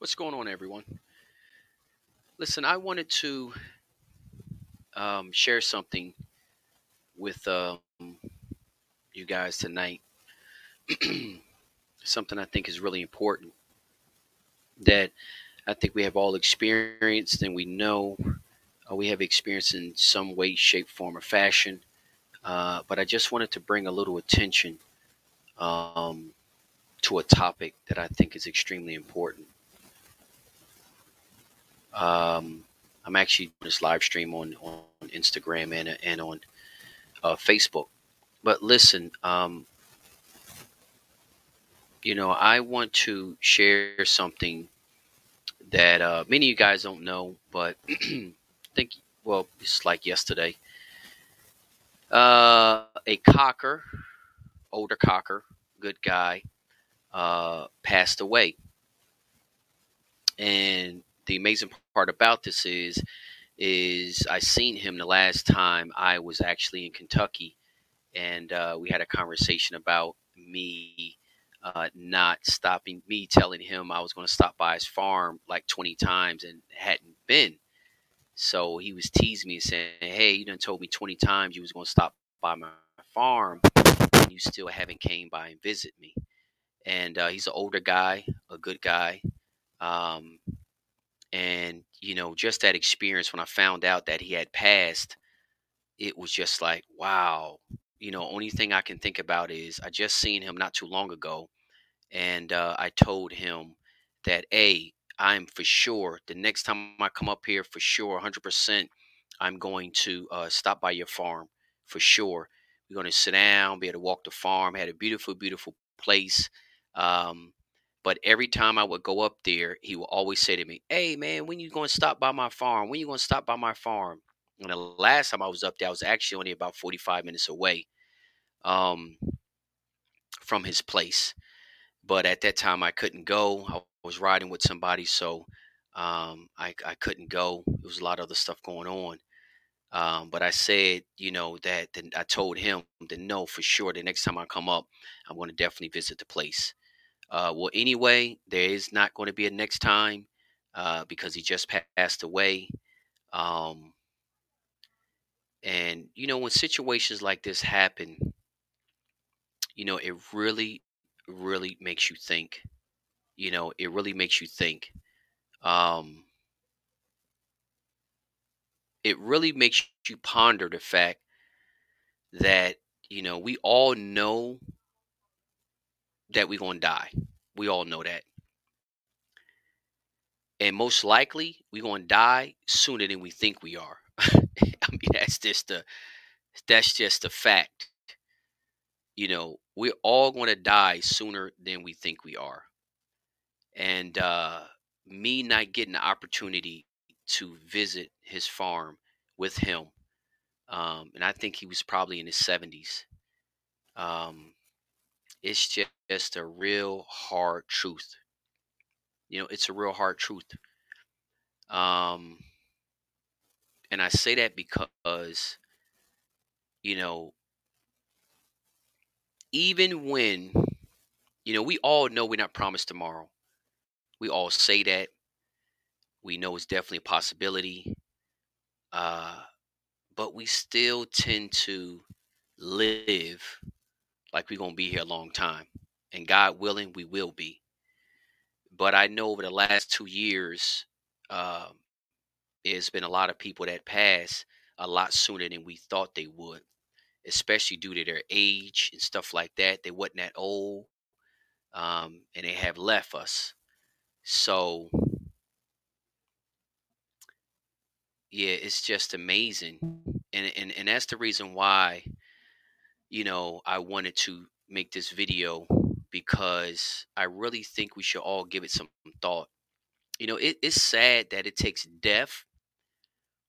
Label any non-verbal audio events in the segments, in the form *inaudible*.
What's going on, everyone? Listen, I wanted to um, share something with um, you guys tonight. *clears throat* something I think is really important that I think we have all experienced and we know uh, we have experienced in some way, shape, form, or fashion. Uh, but I just wanted to bring a little attention um, to a topic that I think is extremely important. Um, I'm actually doing this live stream on, on Instagram and, and on uh, Facebook. But listen, um, you know, I want to share something that uh, many of you guys don't know, but *clears throat* I think, well, it's like yesterday. Uh, a cocker, older cocker, good guy, uh, passed away. And the amazing part about this is, is I seen him the last time I was actually in Kentucky, and uh, we had a conversation about me uh, not stopping, me telling him I was going to stop by his farm like 20 times and hadn't been. So he was teasing me and saying, "Hey, you done told me 20 times you was going to stop by my farm, and you still haven't came by and visit me." And uh, he's an older guy, a good guy. Um, and, you know, just that experience when I found out that he had passed, it was just like, wow. You know, only thing I can think about is I just seen him not too long ago. And uh, I told him that, A, I'm for sure, the next time I come up here, for sure, 100%, I'm going to uh, stop by your farm for sure. We're going to sit down, be able to walk the farm. Had a beautiful, beautiful place. Um, but every time I would go up there, he would always say to me, "Hey, man, when you going to stop by my farm? When you going to stop by my farm?" And the last time I was up there, I was actually only about 45 minutes away um, from his place. But at that time, I couldn't go. I was riding with somebody, so um, I, I couldn't go. There was a lot of other stuff going on. Um, but I said, you know, that then I told him to know for sure the next time I come up, I'm going to definitely visit the place. Uh, well, anyway, there is not going to be a next time uh, because he just passed away. Um, and, you know, when situations like this happen, you know, it really, really makes you think. You know, it really makes you think. Um, it really makes you ponder the fact that, you know, we all know that we're going to die. We all know that. And most likely, we're going to die sooner than we think we are. *laughs* I mean, that's just the that's just a fact. You know, we're all going to die sooner than we think we are. And uh, me not getting the opportunity to visit his farm with him, um, and I think he was probably in his 70s. Um, it's just, a real hard truth. You know, it's a real hard truth. Um, and I say that because, you know, even when, you know, we all know we're not promised tomorrow. We all say that. We know it's definitely a possibility. Uh, but we still tend to live like we're going to be here a long time. And God willing, we will be. But I know over the last two years, uh, there's been a lot of people that pass a lot sooner than we thought they would, especially due to their age and stuff like that. They wasn't that old, um, and they have left us. So, yeah, it's just amazing, and and and that's the reason why, you know, I wanted to make this video because I really think we should all give it some thought. You know, it, it's sad that it takes death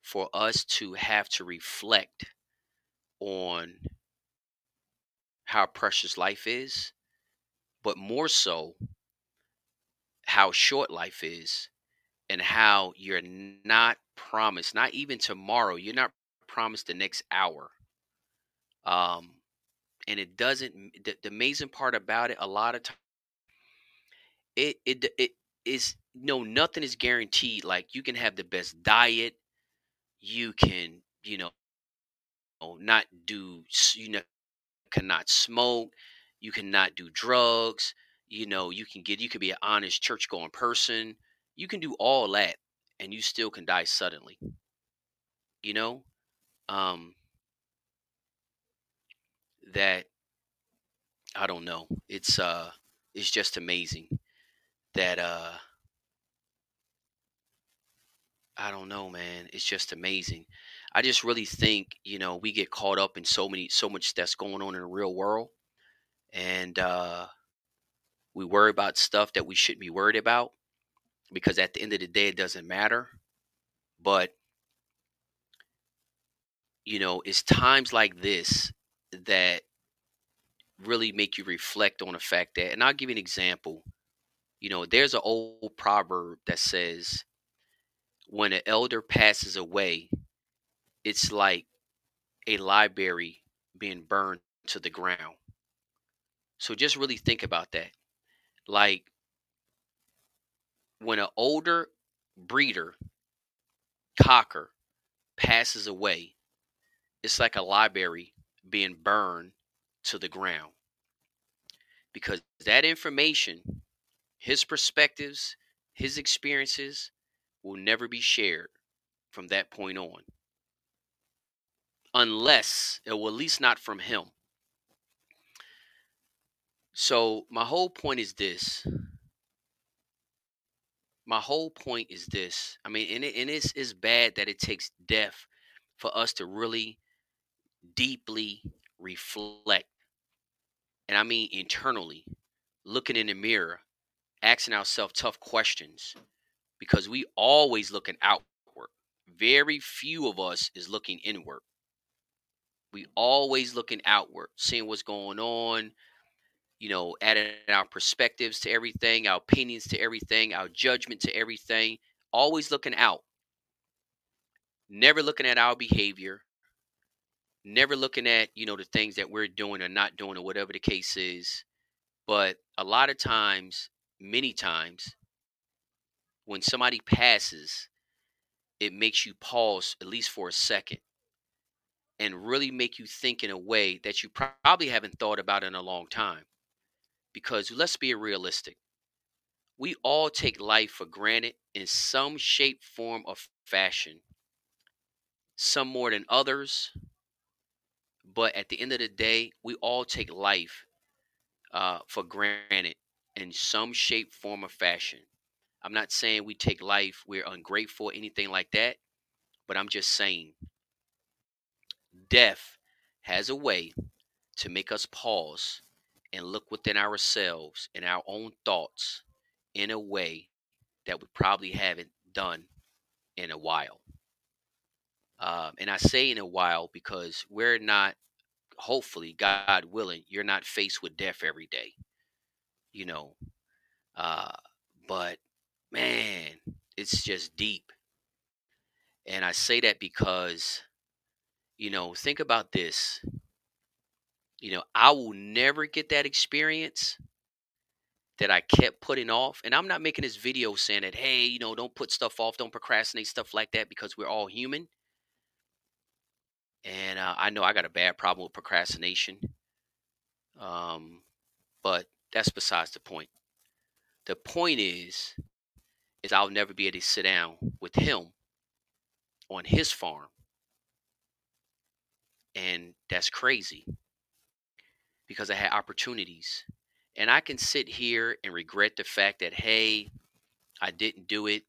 for us to have to reflect on how precious life is, but more so how short life is and how you're not promised, not even tomorrow, you're not promised the next hour. Um, and it doesn't. The, the amazing part about it, a lot of times, it it it is no nothing is guaranteed. Like you can have the best diet, you can you know not do you know cannot smoke, you cannot do drugs. You know you can get you could be an honest church going person. You can do all that, and you still can die suddenly. You know, um, that I don't know. It's uh it's just amazing that uh I don't know, man. It's just amazing. I just really think, you know, we get caught up in so many so much that's going on in the real world and uh we worry about stuff that we shouldn't be worried about because at the end of the day it doesn't matter. But you know, it's times like this that really make you reflect on the fact that, and I'll give you an example. You know, there's an old proverb that says, when an elder passes away, it's like a library being burned to the ground. So just really think about that. Like when an older breeder, cocker, passes away, it's like a library being burned to the ground because that information, his perspectives, his experiences will never be shared from that point on. Unless, will at least not from him. So, my whole point is this. My whole point is this. I mean, and, it, and it's, it's bad that it takes death for us to really deeply reflect and I mean internally, looking in the mirror, asking ourselves tough questions, because we always looking outward. Very few of us is looking inward. We always looking outward, seeing what's going on, you know, adding our perspectives to everything, our opinions to everything, our judgment to everything, always looking out. Never looking at our behavior, never looking at you know the things that we're doing or not doing or whatever the case is but a lot of times many times when somebody passes it makes you pause at least for a second and really make you think in a way that you probably haven't thought about in a long time. Because let's be realistic. We all take life for granted in some shape form or fashion some more than others but at the end of the day, we all take life uh, for granted in some shape, form, or fashion. I'm not saying we take life, we're ungrateful, anything like that, but I'm just saying death has a way to make us pause and look within ourselves and our own thoughts in a way that we probably haven't done in a while. Um, and I say in a while because we're not, hopefully, God willing, you're not faced with death every day. You know, uh, but man, it's just deep. And I say that because, you know, think about this. You know, I will never get that experience that I kept putting off. And I'm not making this video saying that, hey, you know, don't put stuff off, don't procrastinate, stuff like that, because we're all human. And uh, I know I got a bad problem with procrastination. Um, but that's besides the point. The point is, is I'll never be able to sit down with him on his farm. And that's crazy because I had opportunities. And I can sit here and regret the fact that, hey, I didn't do it.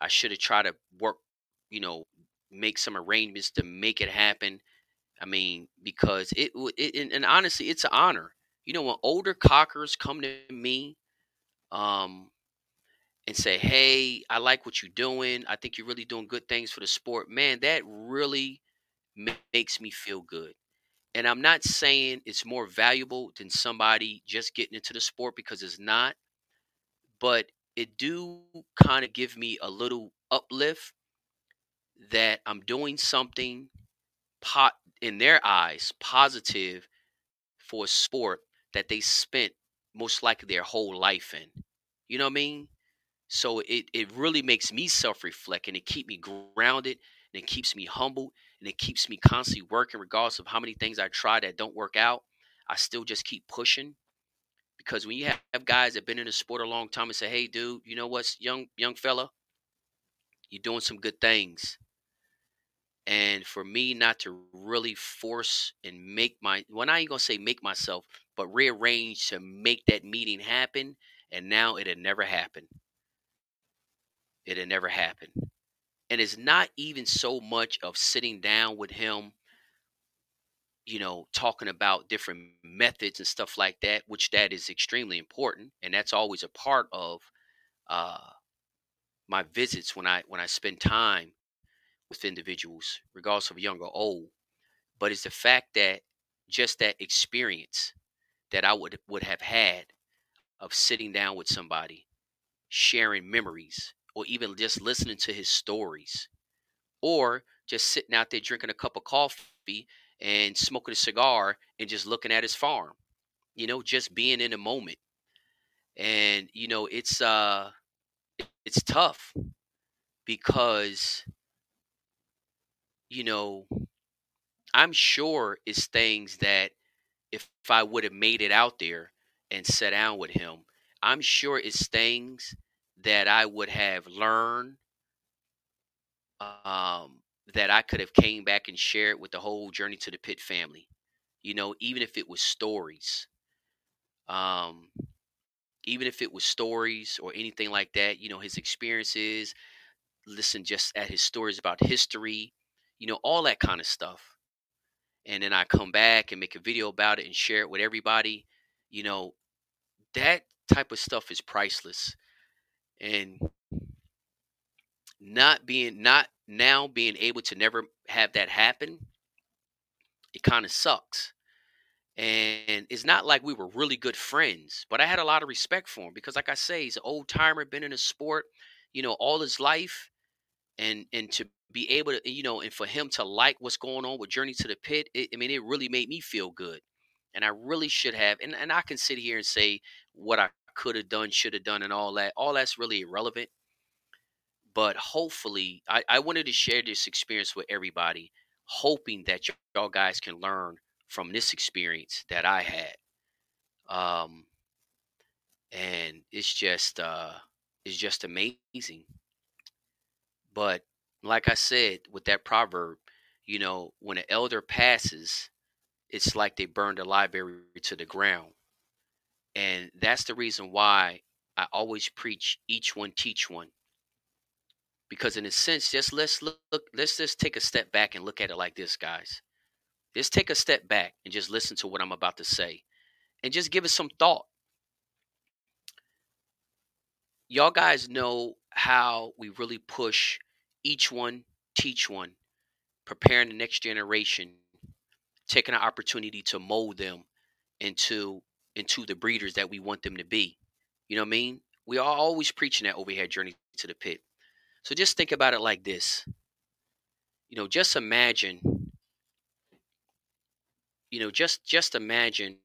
I should have tried to work, you know, make some arrangements to make it happen. I mean, because it, it and, honestly, it's an honor. You know, when older cockers come to me, um, and say, "Hey, I like what you're doing. I think you're really doing good things for the sport." Man, that really makes me feel good. And I'm not saying it's more valuable than somebody just getting into the sport because it's not, but it do kind of give me a little uplift that I'm doing something pot in their eyes positive for a sport that they spent most likely their whole life in. You know what I mean? So it, it really makes me self-reflect and it keep me grounded and it keeps me humble and it keeps me constantly working regardless of how many things I try that don't work out. I still just keep pushing because when you have guys that been in the sport a long time and say, "Hey, dude, you know what's young young fella, you're doing some good things." And for me not to really force and make my well, I ain't gonna say make myself, but rearrange to make that meeting happen, and now it had never happened. It had never happened. And it's not even so much of sitting down with him you know, talking about different methods and stuff like that, which that is extremely important, and that's always a part of uh, my visits when I when I spend time with individuals, regardless of young or old. But it's the fact that just that experience that I would would have had of sitting down with somebody, sharing memories, or even just listening to his stories, or just sitting out there drinking a cup of coffee and smoking a cigar and just looking at his farm you know just being in a moment and you know it's uh it's tough because you know i'm sure it's things that if, if i would have made it out there and sat down with him i'm sure it's things that i would have learned um that I could have came back and shared with the whole journey to the pit family. You know, even if it was stories. Um even if it was stories or anything like that, you know, his experiences, listen just at his stories about history, you know, all that kind of stuff. And then I come back and make a video about it and share it with everybody. You know, that type of stuff is priceless. And not being not now being able to never have that happen, it kind of sucks. And it's not like we were really good friends, but I had a lot of respect for him because, like I say, he's an old timer, been in the sport, you know, all his life, and and to be able to, you know, and for him to like what's going on with Journey to the Pit, it, I mean, it really made me feel good, and I really should have, and and I can sit here and say what I could have done, should have done, and all that. All that's really irrelevant but hopefully I, I wanted to share this experience with everybody hoping that y'all guys can learn from this experience that i had um and it's just uh it's just amazing but like i said with that proverb you know when an elder passes it's like they burned the library to the ground. And that's the reason why i always preach each one teach one. Because in a sense just let's look, look let's just take a step back and look at it like this guys. Just take a step back and just listen to what i'm about to say and just give it some thought. Y'all guys know how we really push each one teach one preparing the next generation taking an opportunity to mold them into into the breeders that we want them to be. You know what i mean? We are always preaching that overhead journey to the pit. So just think about it like this. You know, just imagine you know, just just imagine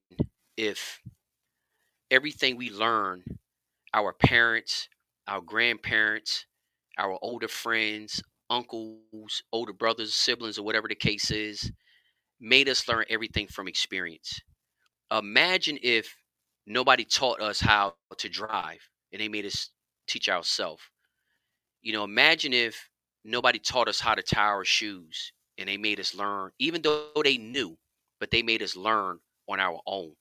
if everything we learn, our parents, our grandparents, our older friends, uncles, older brothers, siblings, or whatever the case is, made us learn everything from experience. Imagine if nobody taught us how to drive and they made us teach ourselves. You know, imagine if nobody taught us how to tie our shoes and they made us learn, even though they knew, but they made us learn on our own.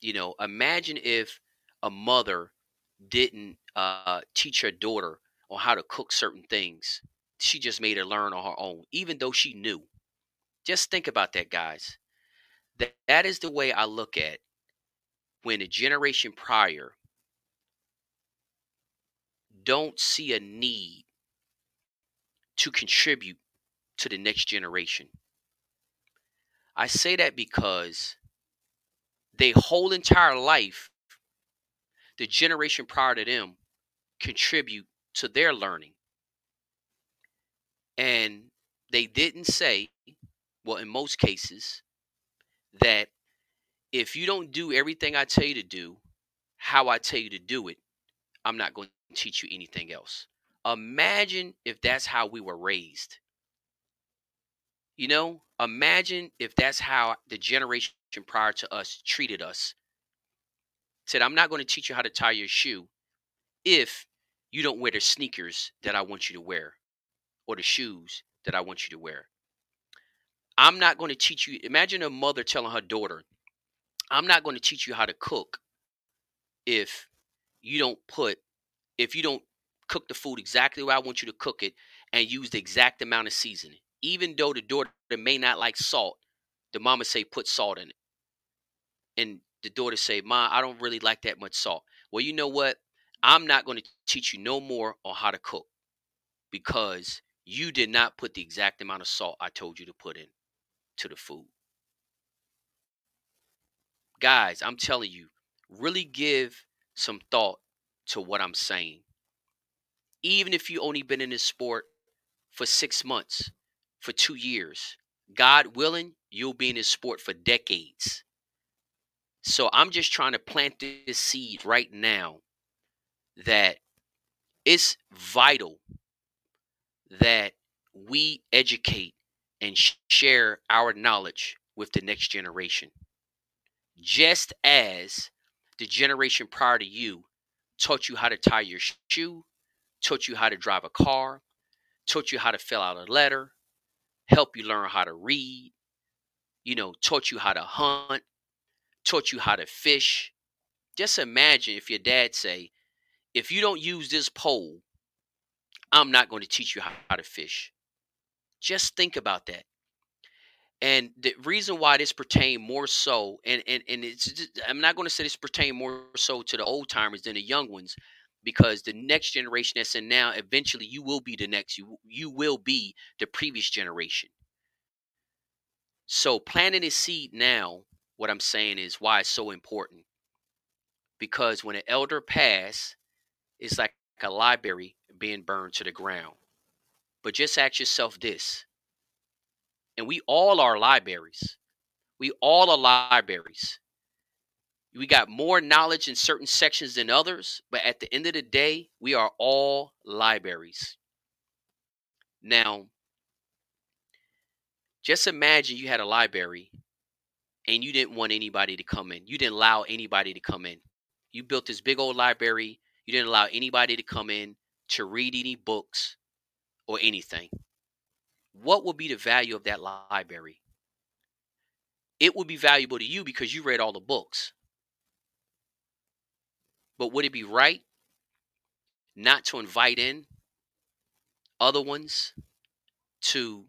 You know, imagine if a mother didn't uh, teach her daughter on how to cook certain things. She just made her learn on her own, even though she knew. Just think about that, guys. That, that is the way I look at when a generation prior don't see a need to contribute to the next generation. I say that because their whole entire life, the generation prior to them contribute to their learning. And they didn't say, well, in most cases, that if you don't do everything I tell you to do, how I tell you to do it, I'm not going to teach you anything else. Imagine if that's how we were raised. You know, imagine if that's how the generation prior to us treated us. Said, I'm not going to teach you how to tie your shoe if you don't wear the sneakers that I want you to wear or the shoes that I want you to wear. I'm not going to teach you. Imagine a mother telling her daughter, I'm not going to teach you how to cook if you don't put, if you don't cook the food exactly where I want you to cook it and use the exact amount of seasoning. Even though the daughter may not like salt, the mama say put salt in it. And the daughter say, Ma, I don't really like that much salt. Well, you know what? I'm not going to teach you no more on how to cook because you did not put the exact amount of salt I told you to put in to the food. Guys, I'm telling you, really give some thought to what I'm saying. Even if you only been in this sport for six months, for two years, God willing, you'll be in this sport for decades. So I'm just trying to plant this seed right now that it's vital that we educate and share our knowledge with the next generation. Just as the generation prior to you taught you how to tie your shoe, taught you how to drive a car, taught you how to fill out a letter, help you learn how to read, you know, taught you how to hunt, taught you how to fish. Just imagine if your dad say, if you don't use this pole, I'm not going to teach you how to fish. Just think about that. And the reason why this pertain more so, and and and it's just, I'm not going to say this pertain more so to the old timers than the young ones, because the next generation that's in now, eventually you will be the next. You you will be the previous generation. So planting a seed now, what I'm saying is why it's so important. Because when an elder pass, it's like a library being burned to the ground. But just ask yourself this and we all are libraries. We all are libraries. We got more knowledge in certain sections than others, but at the end of the day, we are all libraries. Now, just imagine you had a library and you didn't want anybody to come in. You didn't allow anybody to come in. You built this big old library. You didn't allow anybody to come in to read any books or anything what would be the value of that library? It would be valuable to you because you read all the books. But would it be right not to invite in other ones to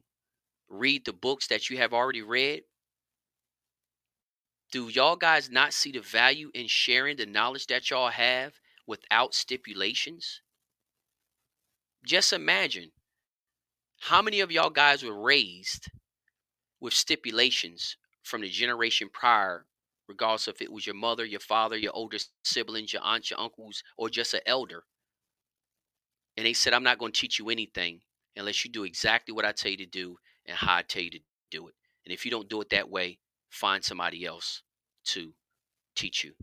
read the books that you have already read? Do y'all guys not see the value in sharing the knowledge that y'all have without stipulations? Just imagine how many of y'all guys were raised with stipulations from the generation prior, regardless if it was your mother, your father, your older siblings, your aunts, your uncles, or just an elder? And they said, I'm not going to teach you anything unless you do exactly what I tell you to do and how I tell you to do it. And if you don't do it that way, find somebody else to teach you.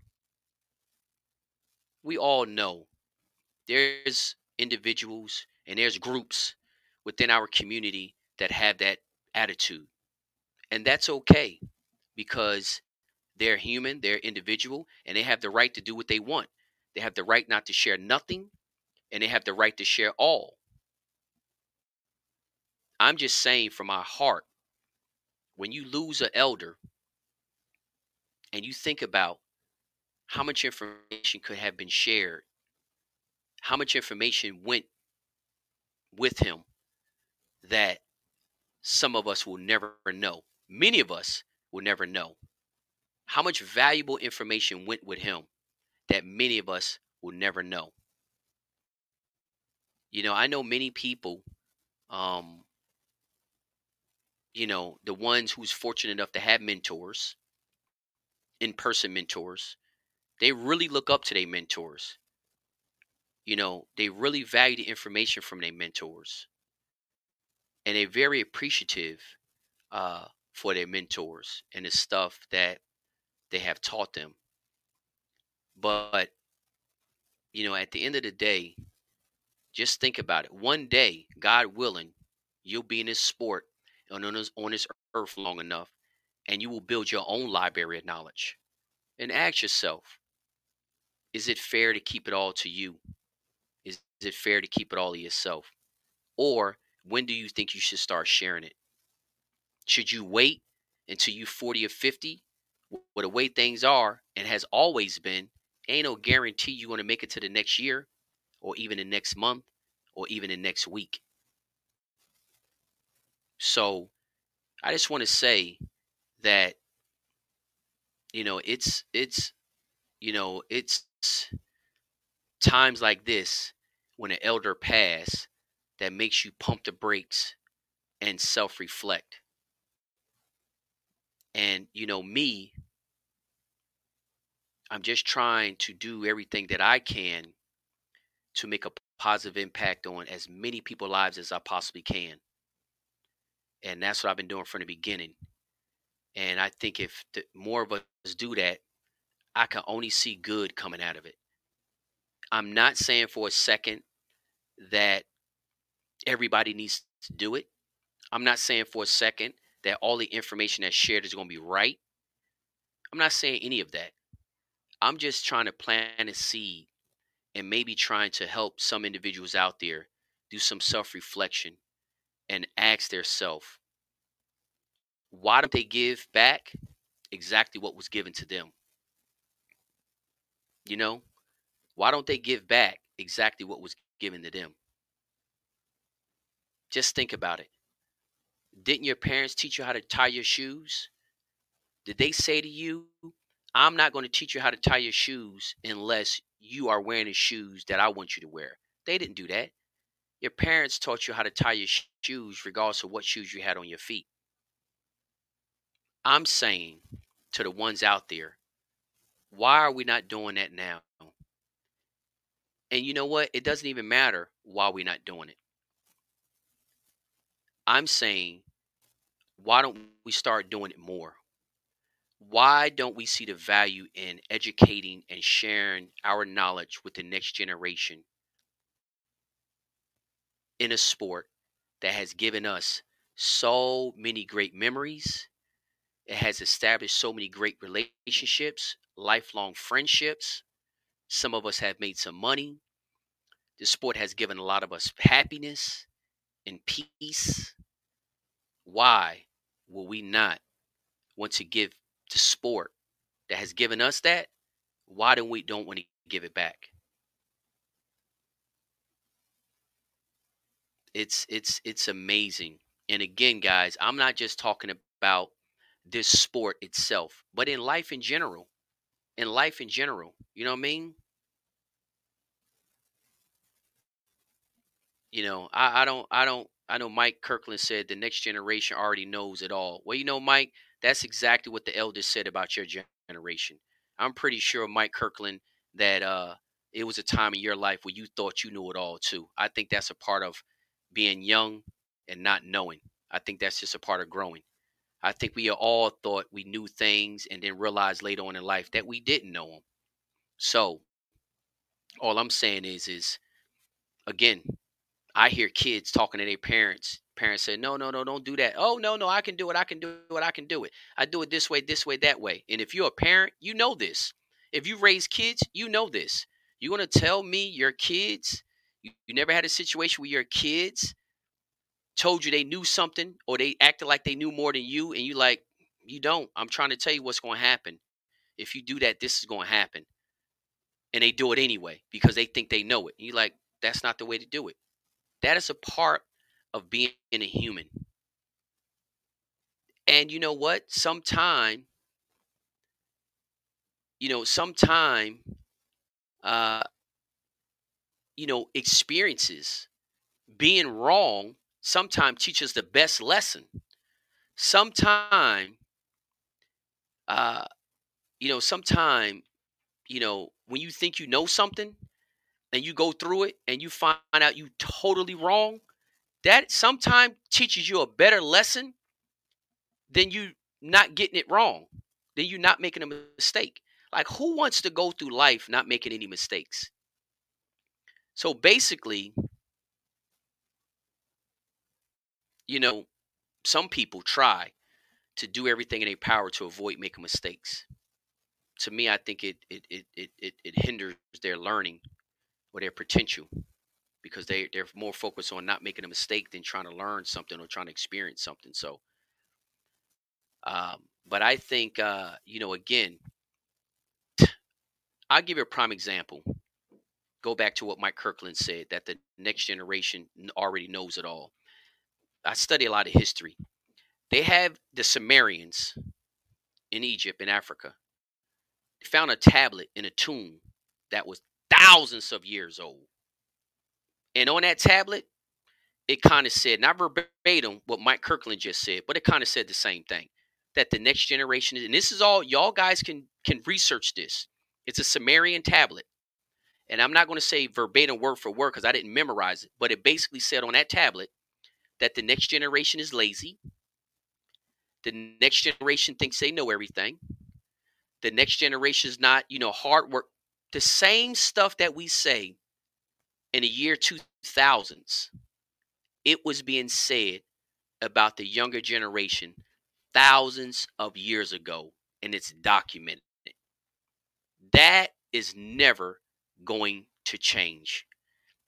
We all know there's individuals and there's groups within our community that have that attitude. And that's okay because they're human, they're individual, and they have the right to do what they want. They have the right not to share nothing, and they have the right to share all. I'm just saying from my heart, when you lose an elder and you think about how much information could have been shared, how much information went with him that some of us will never know. Many of us will never know how much valuable information went with him that many of us will never know. You know, I know many people, um, you know, the ones who's fortunate enough to have mentors, in person mentors, they really look up to their mentors. You know, they really value the information from their mentors and they're very appreciative uh, for their mentors and the stuff that they have taught them. But you know, at the end of the day, just think about it. One day, God willing, you'll be in this sport on this, on this earth long enough, and you will build your own library of knowledge. And ask yourself, is it fair to keep it all to you? Is, is it fair to keep it all to yourself? Or when do you think you should start sharing it? Should you wait until you 40 or 50? Well, the way things are and has always been, ain't no guarantee you're going to make it to the next year or even the next month or even the next week. So I just want to say that you know it's it's you know it's times like this when an elder pass that makes you pump the brakes and self-reflect and you know me i'm just trying to do everything that i can to make a positive impact on as many people's lives as i possibly can and that's what I've been doing from the beginning. And I think if the, more of us do that, I can only see good coming out of it. I'm not saying for a second that everybody needs to do it. I'm not saying for a second that all the information that's shared is going to be right. I'm not saying any of that. I'm just trying to plant a seed and maybe trying to help some individuals out there do some self reflection and ask themselves, why don't they give back exactly what was given to them? You know, why don't they give back exactly what was given to them? Just think about it. Didn't your parents teach you how to tie your shoes? Did they say to you, I'm not going to teach you how to tie your shoes unless you are wearing the shoes that I want you to wear? They didn't do that. Your parents taught you how to tie your shoes regardless of what shoes you had on your feet. I'm saying to the ones out there, why are we not doing that now? And you know what? It doesn't even matter why we're not doing it. I'm saying, why don't we start doing it more? Why don't we see the value in educating and sharing our knowledge with the next generation in a sport that has given us so many great memories. It has established so many great relationships, lifelong friendships. Some of us have made some money. The sport has given a lot of us happiness and peace. Why will we not want to give the sport that has given us that? Why don't we don't want to give it back? It's it's it's amazing. And again, guys, I'm not just talking about this sport itself, but in life in general. In life in general. You know what I mean? You know, I, I don't I don't I know Mike Kirkland said the next generation already knows it all. Well, you know, Mike, that's exactly what the elders said about your generation. I'm pretty sure, Mike Kirkland, that uh, it was a time in your life where you thought you knew it all too. I think that's a part of being young and not knowing. I think that's just a part of growing. I think we all thought we knew things and then realized later on in life that we didn't know them. So, all I'm saying is, is again, I hear kids talking to their parents. Parents say, "No, no, no, don't do that." Oh, no, no, I can do it. I can do it. I can do it. I do it this way, this way, that way. And if you're a parent, you know this. If you raise kids, you know this. You're gonna tell me your kids you, you never had a situation where your kids told you they knew something or they acted like they knew more than you and you like you don't. I'm trying to tell you what's going to happen. If you do that this is going to happen. And they do it anyway because they think they know it. And you're like that's not the way to do it. That is a part of being a human. And you know what? Sometime you know sometime uh you know, experiences, being wrong sometimes teaches the best lesson. Sometime, uh, you know, sometime, you know, when you think you know something and you go through it and you find out you totally wrong, that sometimes teaches you a better lesson than you not getting it wrong, than you not making a mistake. Like who wants to go through life not making any mistakes? So basically, you know, some people try to do everything in their power to avoid making mistakes. To me, I think it it it it it, it hinders their learning or their potential because they they're more focused on not making a mistake than trying to learn something or trying to experience something. So, um, but I think uh, you know again, I'll give you a prime example. Go back to what Mike Kirkland said that the next generation already knows it all. I study a lot of history. They have the Sumerians in Egypt, in Africa. They found a tablet in a tomb that was thousands of years old. And on that tablet, it kind of said, not verbatim what Mike Kirkland just said, but it kind of said the same thing. That the next generation is, and this is all y'all guys can can research this. It's a Sumerian tablet. And I'm not going to say verbatim word for word because I didn't memorize it, but it basically said on that tablet that the next generation is lazy. The next generation thinks they know everything. The next generation is not, you know, hard work. The same stuff that we say in the year 2000s, it was being said about the younger generation thousands of years ago, and it's documented. That is never going to change.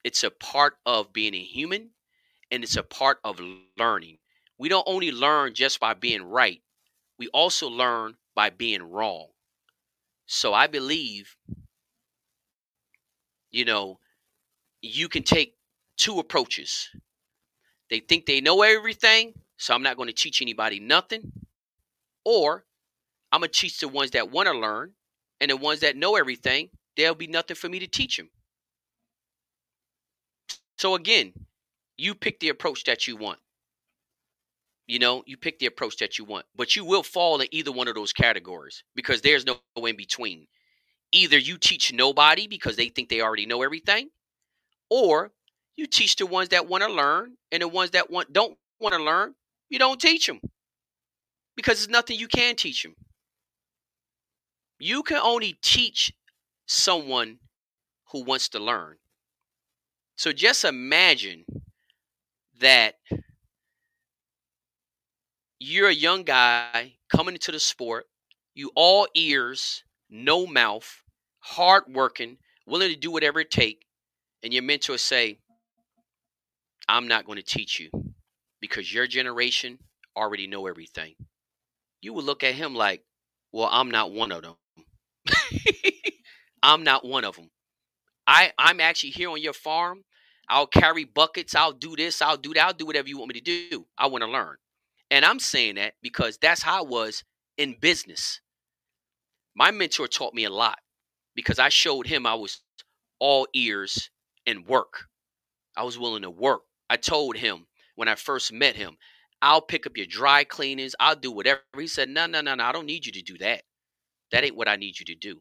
It's a part of being a human and it's a part of learning. We don't only learn just by being right, we also learn by being wrong. So I believe, you know, you can take two approaches. They think they know everything, so I'm not going to teach anybody nothing. Or I'm going to teach the ones that want to learn, and the ones that know everything, there'll be nothing for me to teach them. So again, you pick the approach that you want. You know, you pick the approach that you want, but you will fall in either one of those categories because there's no in between. Either you teach nobody because they think they already know everything, or you teach the ones that want to learn, and the ones that want don't want to learn, you don't teach them because there's nothing you can teach them. You can only teach someone who wants to learn. So just imagine that you're a young guy coming into the sport, you all ears, no mouth, hard working, willing to do whatever it takes, and your mentor say, I'm not going to teach you because your generation already know everything. You would look at him like, well, I'm not one of them. *laughs* I'm not one of them. I, I'm actually here on your farm I'll carry buckets. I'll do this. I'll do that. I'll do whatever you want me to do. I want to learn. And I'm saying that because that's how I was in business. My mentor taught me a lot because I showed him I was all ears and work. I was willing to work. I told him when I first met him, I'll pick up your dry cleanings. I'll do whatever. He said, No, no, no, no. I don't need you to do that. That ain't what I need you to do.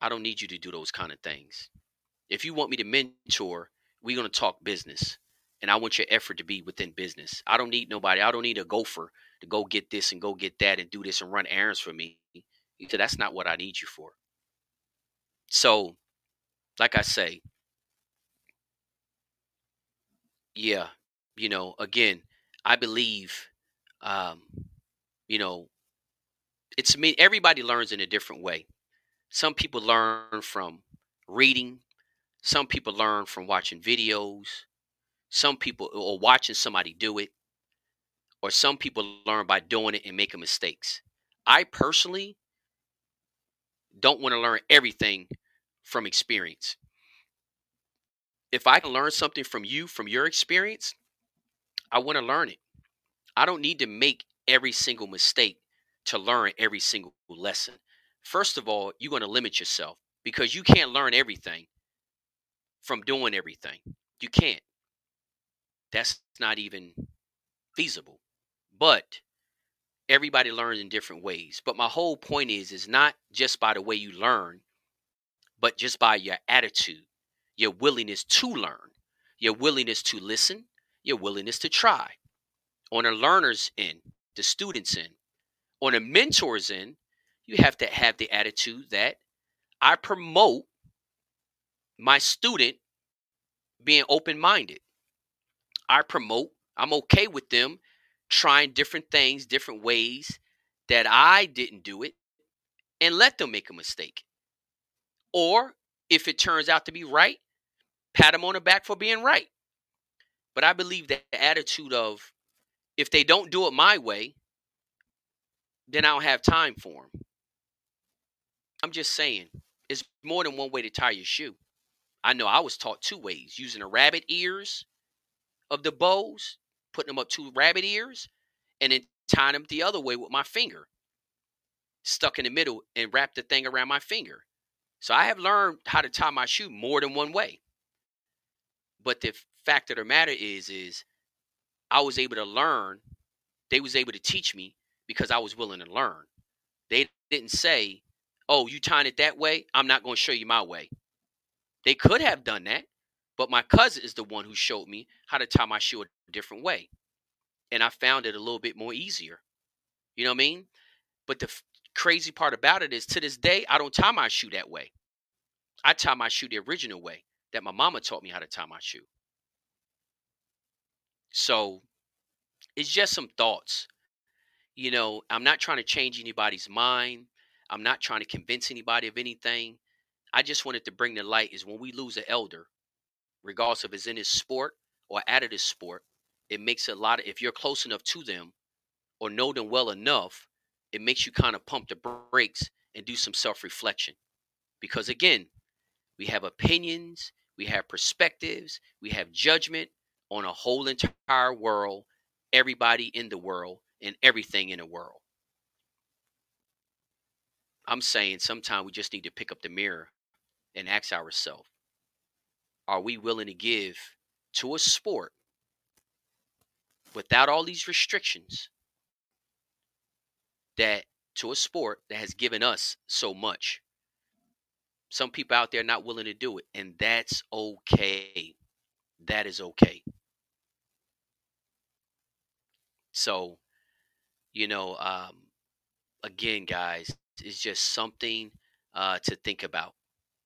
I don't need you to do those kind of things. If you want me to mentor, we're going to talk business. And I want your effort to be within business. I don't need nobody. I don't need a gopher to go get this and go get that and do this and run errands for me. He said, That's not what I need you for. So, like I say, yeah, you know, again, I believe, um, you know, it's me. Everybody learns in a different way. Some people learn from reading. Some people learn from watching videos. Some people or watching somebody do it. Or some people learn by doing it and making mistakes. I personally don't want to learn everything from experience. If I can learn something from you, from your experience, I want to learn it. I don't need to make every single mistake to learn every single lesson. First of all, you're going to limit yourself because you can't learn everything from doing everything. You can't. That's not even feasible. But everybody learns in different ways. But my whole point is is not just by the way you learn, but just by your attitude, your willingness to learn, your willingness to listen, your willingness to try. On a learner's end, the student's end, on a mentor's end, you have to have the attitude that I promote my student being open minded. I promote, I'm okay with them trying different things, different ways that I didn't do it, and let them make a mistake. Or if it turns out to be right, pat them on the back for being right. But I believe that the attitude of if they don't do it my way, then I don't have time for them. I'm just saying, it's more than one way to tie your shoe. I know I was taught two ways using the rabbit ears of the bows, putting them up two rabbit ears, and then tying them the other way with my finger, stuck in the middle, and wrap the thing around my finger. So I have learned how to tie my shoe more than one way. But the fact of the matter is, is I was able to learn. They was able to teach me because I was willing to learn. They didn't say, "Oh, you tying it that way. I'm not going to show you my way." They could have done that, but my cousin is the one who showed me how to tie my shoe a different way, and I found it a little bit more easier. You know what I mean? But the f- crazy part about it is, to this day, I don't tie my shoe that way. I tie my shoe the original way that my mama taught me how to tie my shoe. So it's just some thoughts. You know, I'm not trying to change anybody's mind. I'm not trying to convince anybody of anything. I just wanted to bring the light is when we lose an elder, regardless of it's in his sport or out of this sport, it makes a lot of if you're close enough to them or know them well enough, it makes you kind of pump the brakes and do some self-reflection. Because again, we have opinions, we have perspectives, we have judgment on a whole entire world, everybody in the world, and everything in the world. I'm saying sometimes we just need to pick up the mirror and ask ourselves are we willing to give to a sport without all these restrictions that to a sport that has given us so much? Some people out there not willing to do it and that's okay. That is okay. So you know um again guys it's just something uh to think about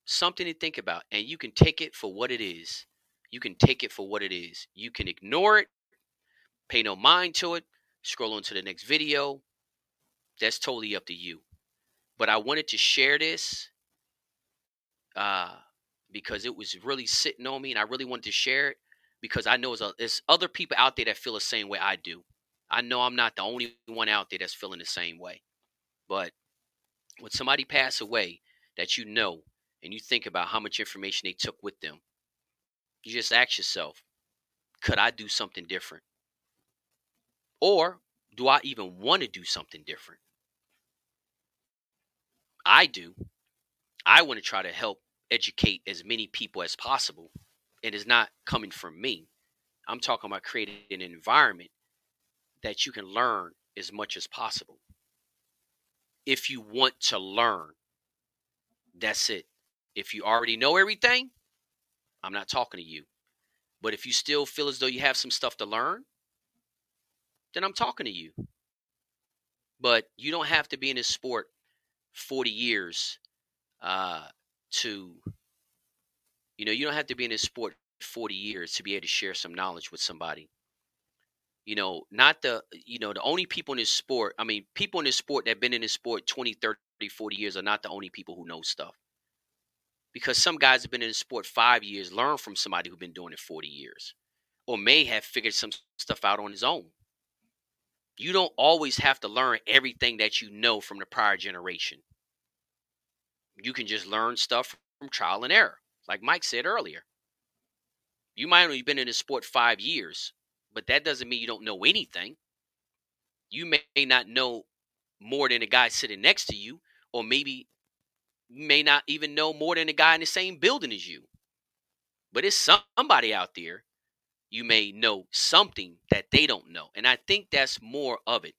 something to think about and you can take it for what it is. You can take it for what it is. You can ignore it pay no mind to it scroll on to the next video. That's totally up to you. But i wanted to share this uh because it was really sitting on me and i really wanted to share it because i know there's, other people out there that feel the same way i do. I know i'm not the only one out there that's feeling the same way. But when somebody pass away that you know and you think about how much information they took with them, you just ask yourself, could I do something different? Or do I even want to do something different? I do. I want to try to help educate as many people as possible. And It is not coming from me. I'm talking about creating an environment that you can learn as much as possible. If you want to learn, that's it. If you already know everything, I'm not talking to you. But if you still feel as though you have some stuff to learn, then I'm talking to you. But you don't have to be in this sport 40 years uh, to, you know, you don't have to be in this sport 40 years to be able to share some knowledge with somebody. You know, not the, you know, the only people in this sport, I mean, people in this sport that have been in this sport 20, 30, 40 years are not the only people who know stuff because some guys have been in the sport five years, learn from somebody who's been doing it 40 years, or may have figured some stuff out on his own. You don't always have to learn everything that you know from the prior generation. You can just learn stuff from trial and error, like Mike said earlier. You might only been in the sport five years, but that doesn't mean you don't know anything. You may not know more than the guy sitting next to you, or maybe may not even know more than the guy in the same building as you. But it's somebody out there you may know something that they don't know. And I think that's more of it.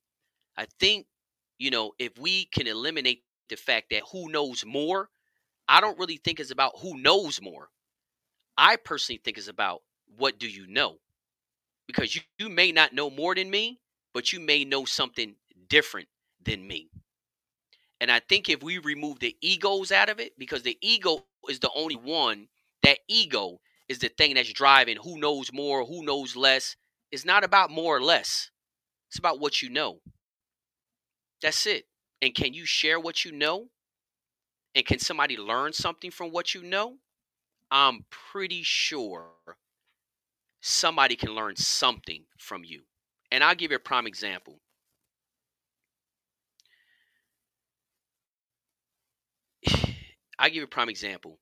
I think, you know, if we can eliminate the fact that who knows more, I don't really think it's about who knows more. I personally think it's about what do you know? Because you, you may not know more than me, but you may know something different than me. And I think if we remove the egos out of it, because the ego is the only one that ego is the thing that's driving who knows more, who knows less. It's not about more or less. It's about what you know. That's it. And can you share what you know? And can somebody learn something from what you know? I'm pretty sure somebody can learn something from you. And I'll give you a prime example. I'll give you a prime example.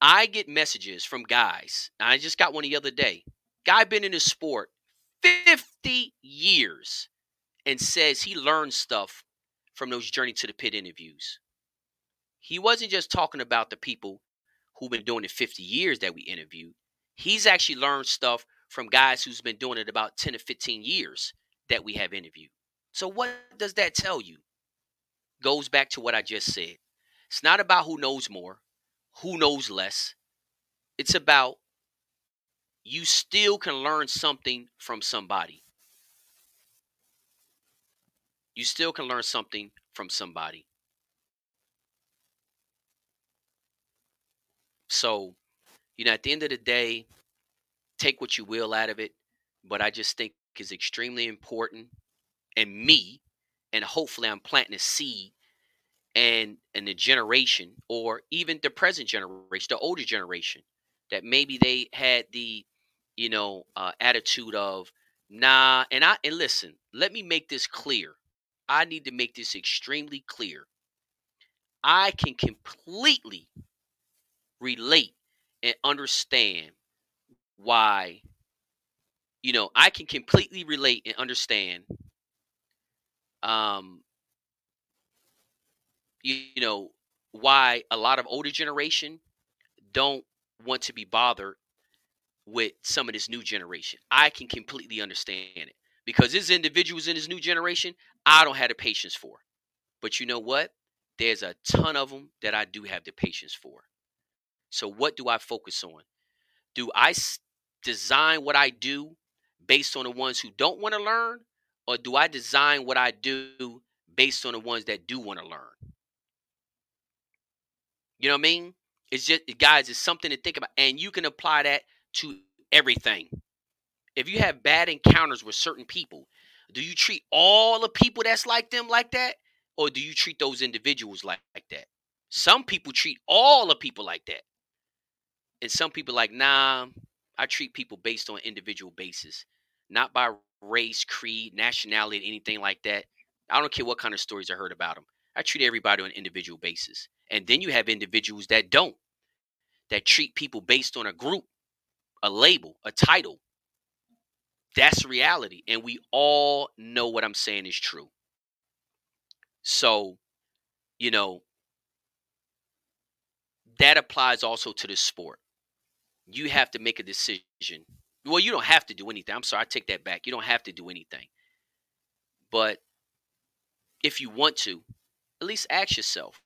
I get messages from guys. I just got one the other day. Guy been in the sport 50 years and says he learned stuff from those journey to the pit interviews. He wasn't just talking about the people who've been doing it 50 years that we interviewed. He's actually learned stuff from guys who's been doing it about 10 to 15 years that we have interviewed. So what does that tell you? Goes back to what I just said. It's not about who knows more, who knows less. It's about you still can learn something from somebody. You still can learn something from somebody. So, you know, at the end of the day, take what you will out of it, but I just think is extremely important. And me, and hopefully I'm planting a seed and and the generation or even the present generation, the older generation, that maybe they had the, you know, uh, attitude of nah. And I and listen, let me make this clear. I need to make this extremely clear. I can completely relate and understand why you know i can completely relate and understand um you, you know why a lot of older generation don't want to be bothered with some of this new generation i can completely understand it because there's individuals in this new generation i don't have the patience for but you know what there's a ton of them that i do have the patience for so what do i focus on do i design what I do based on the ones who don't want to learn? Or do I design what I do based on the ones that do want to learn? You know what I mean? It's just, guys, it's something to think about. And you can apply that to everything. If you have bad encounters with certain people, do you treat all the people that's like them like that? Or do you treat those individuals like, like that? Some people treat all the people like that. And some people like, nah, I treat people based on individual basis, not by race, creed, nationality, anything like that. I don't care what kind of stories I heard about them. I treat everybody on an individual basis. And then you have individuals that don't, that treat people based on a group, a label, a title. That's reality. And we all know what I'm saying is true. So, you know, that applies also to the sport you have to make a decision. Well, you don't have to do anything. I'm sorry, I take that back. You don't have to do anything. But if you want to, at least ask yourself.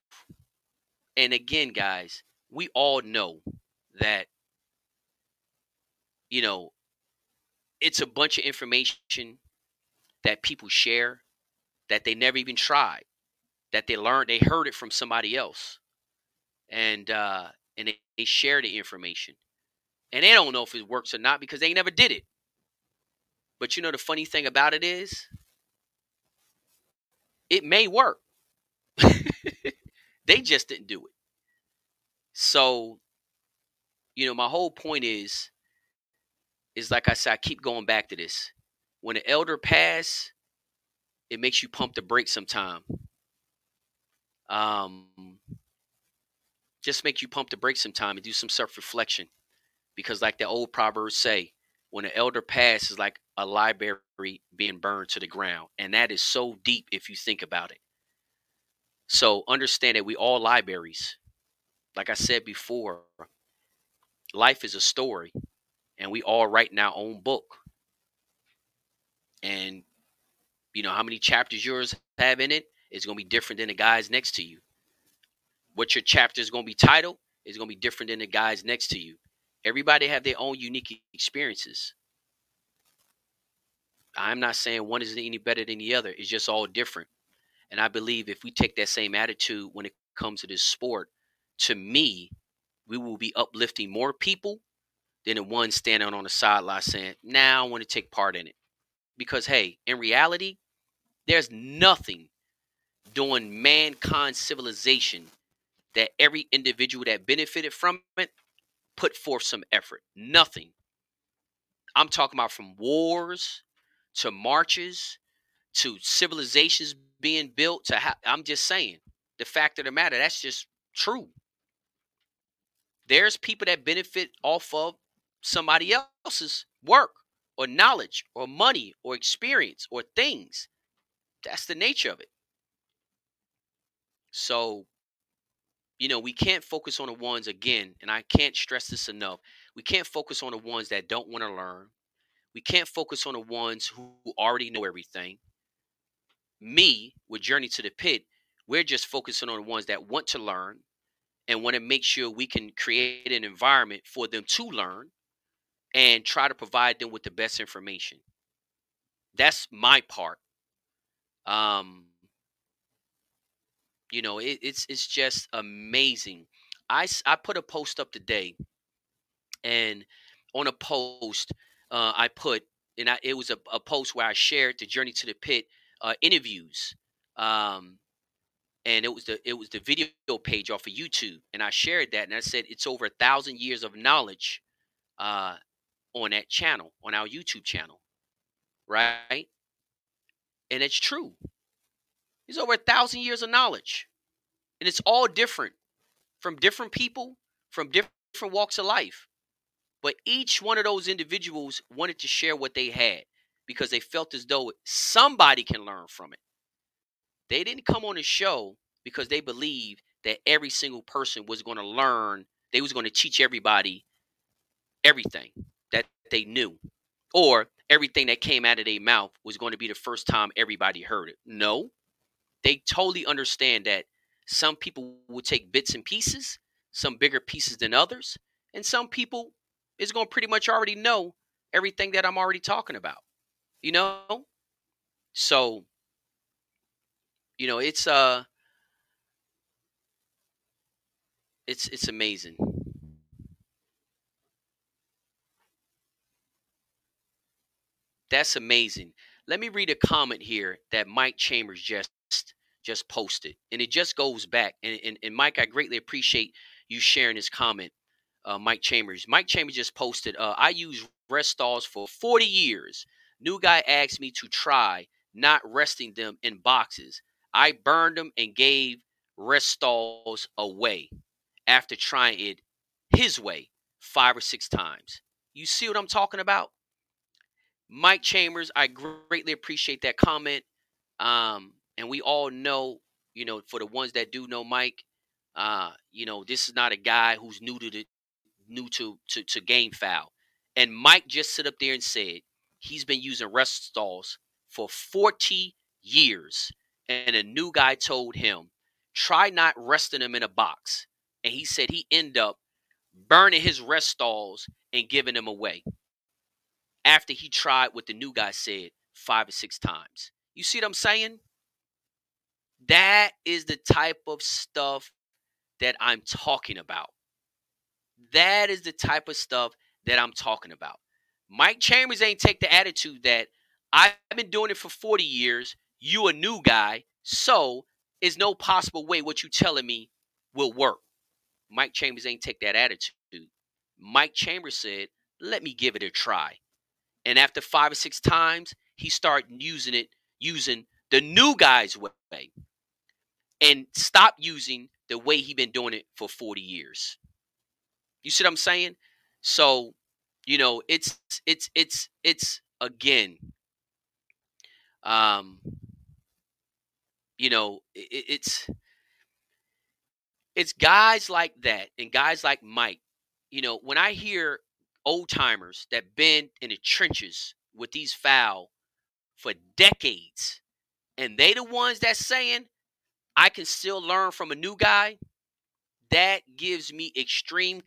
And again, guys, we all know that, you know, it's a bunch of information that people share that they never even tried, that they learned, they heard it from somebody else. And, uh, and they, they share the information and they don't know if it works or not because they never did it. But you know the funny thing about it is, it may work. *laughs* they just didn't do it. So, you know, my whole point is, is like I said, I keep going back to this. When an elder pass, it makes you pump the brakes sometime. Um, just make you pump the brakes sometime and do some self reflection because like the old proverbs say when an elder passes like a library being burned to the ground and that is so deep if you think about it so understand that we all libraries like i said before life is a story and we all write in our own book and you know how many chapters yours have in it is going to be different than the guys next to you what your chapter is going to be titled is going to be different than the guys next to you Everybody have their own unique experiences. I'm not saying one is any better than the other. It's just all different. And I believe if we take that same attitude when it comes to this sport, to me, we will be uplifting more people than the one standing on the sideline saying, now I want to take part in it. Because, hey, in reality, there's nothing doing mankind civilization that every individual that benefited from it put forth some effort. Nothing. I'm talking about from wars to marches to civilizations being built to ha- I'm just saying the fact of the matter that's just true. There's people that benefit off of somebody else's work or knowledge or money or experience or things. That's the nature of it. So, you know, we can't focus on the ones again, and I can't stress this enough. We can't focus on the ones that don't want to learn. We can't focus on the ones who already know everything. Me, with Journey to the Pit, we're just focusing on the ones that want to learn and want to make sure we can create an environment for them to learn and try to provide them with the best information. That's my part. Um, you know, it, it's it's just amazing. I I put a post up today, and on a post, uh, I put and I, it was a, a post where I shared the Journey to the Pit uh, interviews. Um, and it was the it was the video page off of YouTube, and I shared that, and I said it's over a thousand years of knowledge uh, on that channel, on our YouTube channel, right? And it's true. It's over a thousand years of knowledge, and it's all different from different people from different walks of life. But each one of those individuals wanted to share what they had because they felt as though somebody can learn from it. They didn't come on the show because they believed that every single person was going to learn, they was going to teach everybody everything that they knew or everything that came out of their mouth was going to be the first time everybody heard it. No. They totally understand that some people will take bits and pieces, some bigger pieces than others, and some people is going to pretty much already know everything that I'm already talking about. You know? So you know, it's uh it's it's amazing. That's amazing. Let me read a comment here that Mike Chambers just just posted, and it just goes back. And, and, and Mike, I greatly appreciate you sharing this comment. Uh, Mike Chambers. Mike Chambers just posted. Uh, I use rest stalls for 40 years. New guy asked me to try not resting them in boxes. I burned them and gave rest stalls away after trying it his way five or six times. You see what I'm talking about? Mike Chambers, I greatly appreciate that comment. Um, and we all know, you know, for the ones that do know Mike, uh, you know, this is not a guy who's new to the new to to, to game fowl. And Mike just sit up there and said he's been using rest stalls for 40 years and a new guy told him, try not resting him in a box. And he said he end up burning his rest stalls and giving them away after he tried what the new guy said five or six times. You see what I'm saying? That is the type of stuff that I'm talking about. That is the type of stuff that I'm talking about. Mike Chambers ain't take the attitude that I've been doing it for 40 years you a new guy, so is no possible way what you telling me will work. Mike Chambers ain't take that attitude. Mike Chambers said, let me give it a try. And after five or six times, he started using it, using the new guy's way. And stop using the way he been doing it for 40 years. You see what I'm saying? So, you know, it's it's it's it's again um you know, it, it's it's guys like that and guys like Mike. You know, when I hear old timers that been in the trenches with these fowl for decades, and they the ones that saying I can still learn from a new guy, that gives me extreme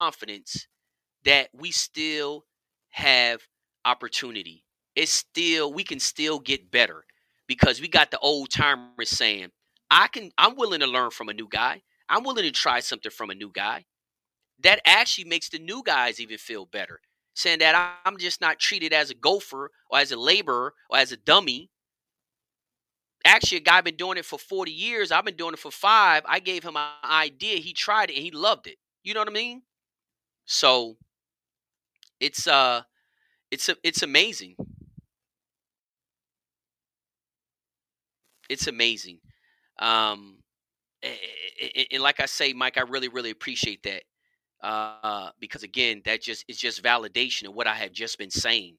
confidence that we still have opportunity. It's still we can still get better because we got the old timers saying, I can I'm willing to learn from a new guy. I'm willing to try something from a new guy. that actually makes the new guys even feel better, saying that I'm just not treated as a gopher or as a laborer or as a dummy. Actually, a guy been doing it for 40 years. I've been doing it for five. I gave him an idea. He tried it and he loved it. You know what I mean? So it's uh it's it's amazing. It's amazing. Um and, like I say, Mike, I really, really appreciate that uh, because again, that just is just validation of what I had just been saying.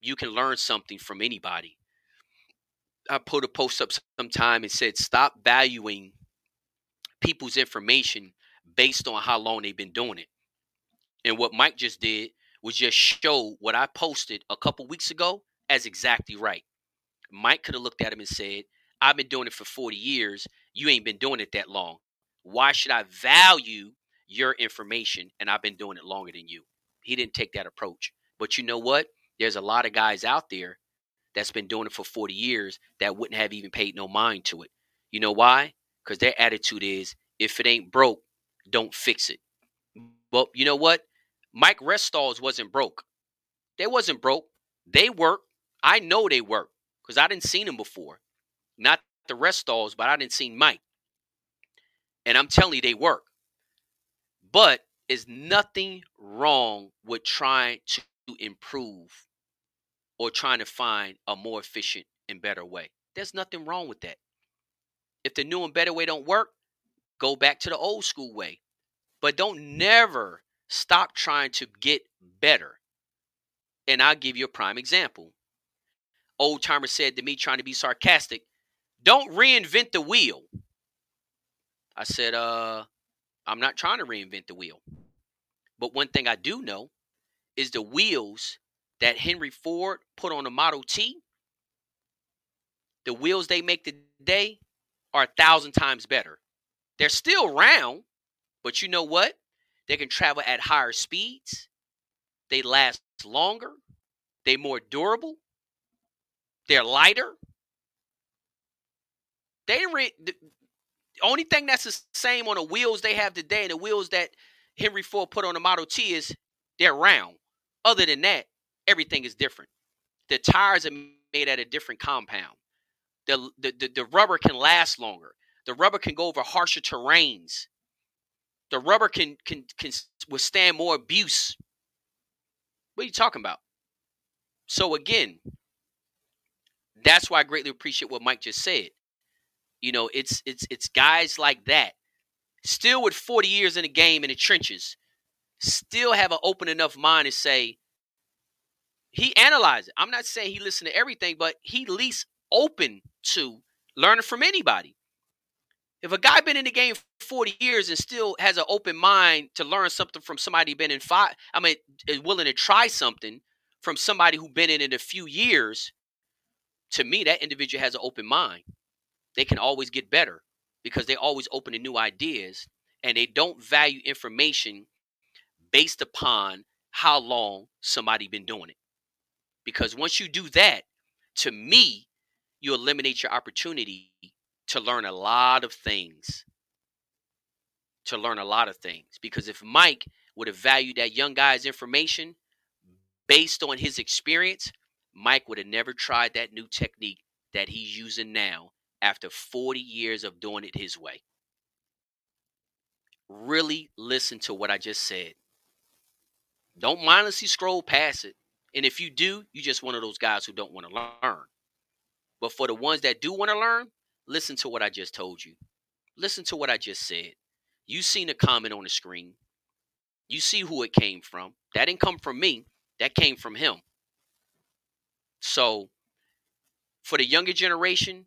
You can learn something from anybody. I put a post up sometime and said, stop valuing people's information based on how long they've been doing it. And what Mike just did was just show what I posted a couple weeks ago as exactly right. Mike could have looked at him and said, I've been doing it for 40 years. You ain't been doing it that long. Why should I value your information and I've been doing it longer than you? He didn't take that approach. But you know what? There's a lot of guys out there that's been doing it for 40 years that wouldn't have even paid no mind to it. You know why? Because their attitude is if it ain't broke, don't fix it. Well, you know what? Mike rest stalls wasn't broke. They wasn't broke. They work. I know they work because I didn't seen them before. Not the rest stalls, but I didn't see Mike. And I'm telling you, they work. But is nothing wrong with trying to improve or trying to find a more efficient and better way. There's nothing wrong with that. If the new and better way don't work, go back to the old school way. But don't never stop trying to get better. And I'll give you a prime example. Old timer said to me, trying to be sarcastic, don't reinvent the wheel. I said, uh, I'm not trying to reinvent the wheel. But one thing I do know is the wheels that Henry Ford put on the Model T, the wheels they make today are a thousand times better. They're still round, but you know what? They can travel at higher speeds. They last longer. They're more durable. They're lighter. They re- the only thing that's the same on the wheels they have today and the wheels that Henry Ford put on the Model T is they're round. Other than that, everything is different. The tires are made at a different compound. The, the, the, the rubber can last longer. The rubber can go over harsher terrains. The rubber can can can withstand more abuse. What are you talking about? So again, that's why I greatly appreciate what Mike just said. You know, it's it's it's guys like that, still with 40 years in the game in the trenches, still have an open enough mind to say he analyzed it. I'm not saying he listened to everything, but he least open to learning from anybody. If a guy been in the game 40 years and still has an open mind to learn something from somebody been in five, I mean, is willing to try something from somebody who been in it a few years, to me, that individual has an open mind they can always get better because they always open to new ideas and they don't value information based upon how long somebody been doing it. Because once you do that, to me, you eliminate your opportunity to learn a lot of things. To learn a lot of things. Because if Mike would have valued that young guy's information based on his experience, Mike would have never tried that new technique that he's using now after 40 years of doing it his way. Really listen to what I just said. Don't mindlessly scroll past it. And if you do, you're just one of those guys who don't want to learn. But for the ones that do want to learn, listen to what I just told you. Listen to what I just said. You seen a comment on the screen. You see who it came from. That didn't come from me. That came from him. So for the younger generation,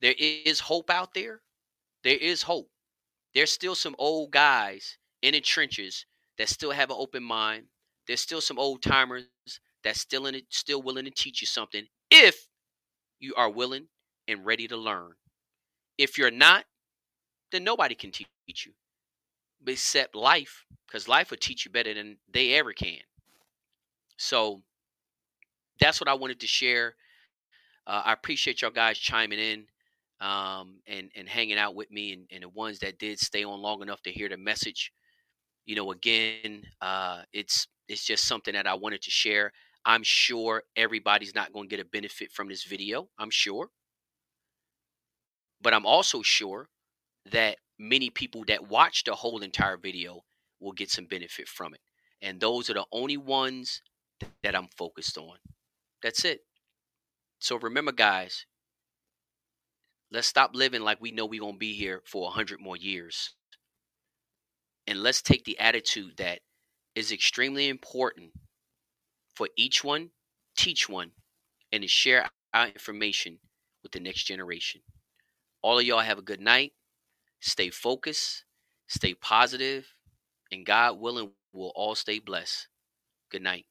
there is hope out there. There is hope. There's still some old guys in the trenches that still have an open mind. There's still some old timers that's still in it, still willing to teach you something if you are willing and ready to learn. If you're not, then nobody can teach you except life, because life will teach you better than they ever can. So that's what I wanted to share. Uh, I appreciate y'all guys chiming in um, and and hanging out with me, and, and the ones that did stay on long enough to hear the message. you know, again, uh, it's it's just something that I wanted to share. I'm sure everybody's not going to get a benefit from this video. I'm sure. But I'm also sure that many people that watch the whole entire video will get some benefit from it. And those are the only ones that I'm focused on. That's it. So remember, guys, let's stop living like we know we're going to be here for 100 more years. And let's take the attitude that is extremely important for each one, teach one, and to share our information with the next generation. All of y'all have a good night. Stay focused, stay positive, and God willing, we'll all stay blessed. Good night.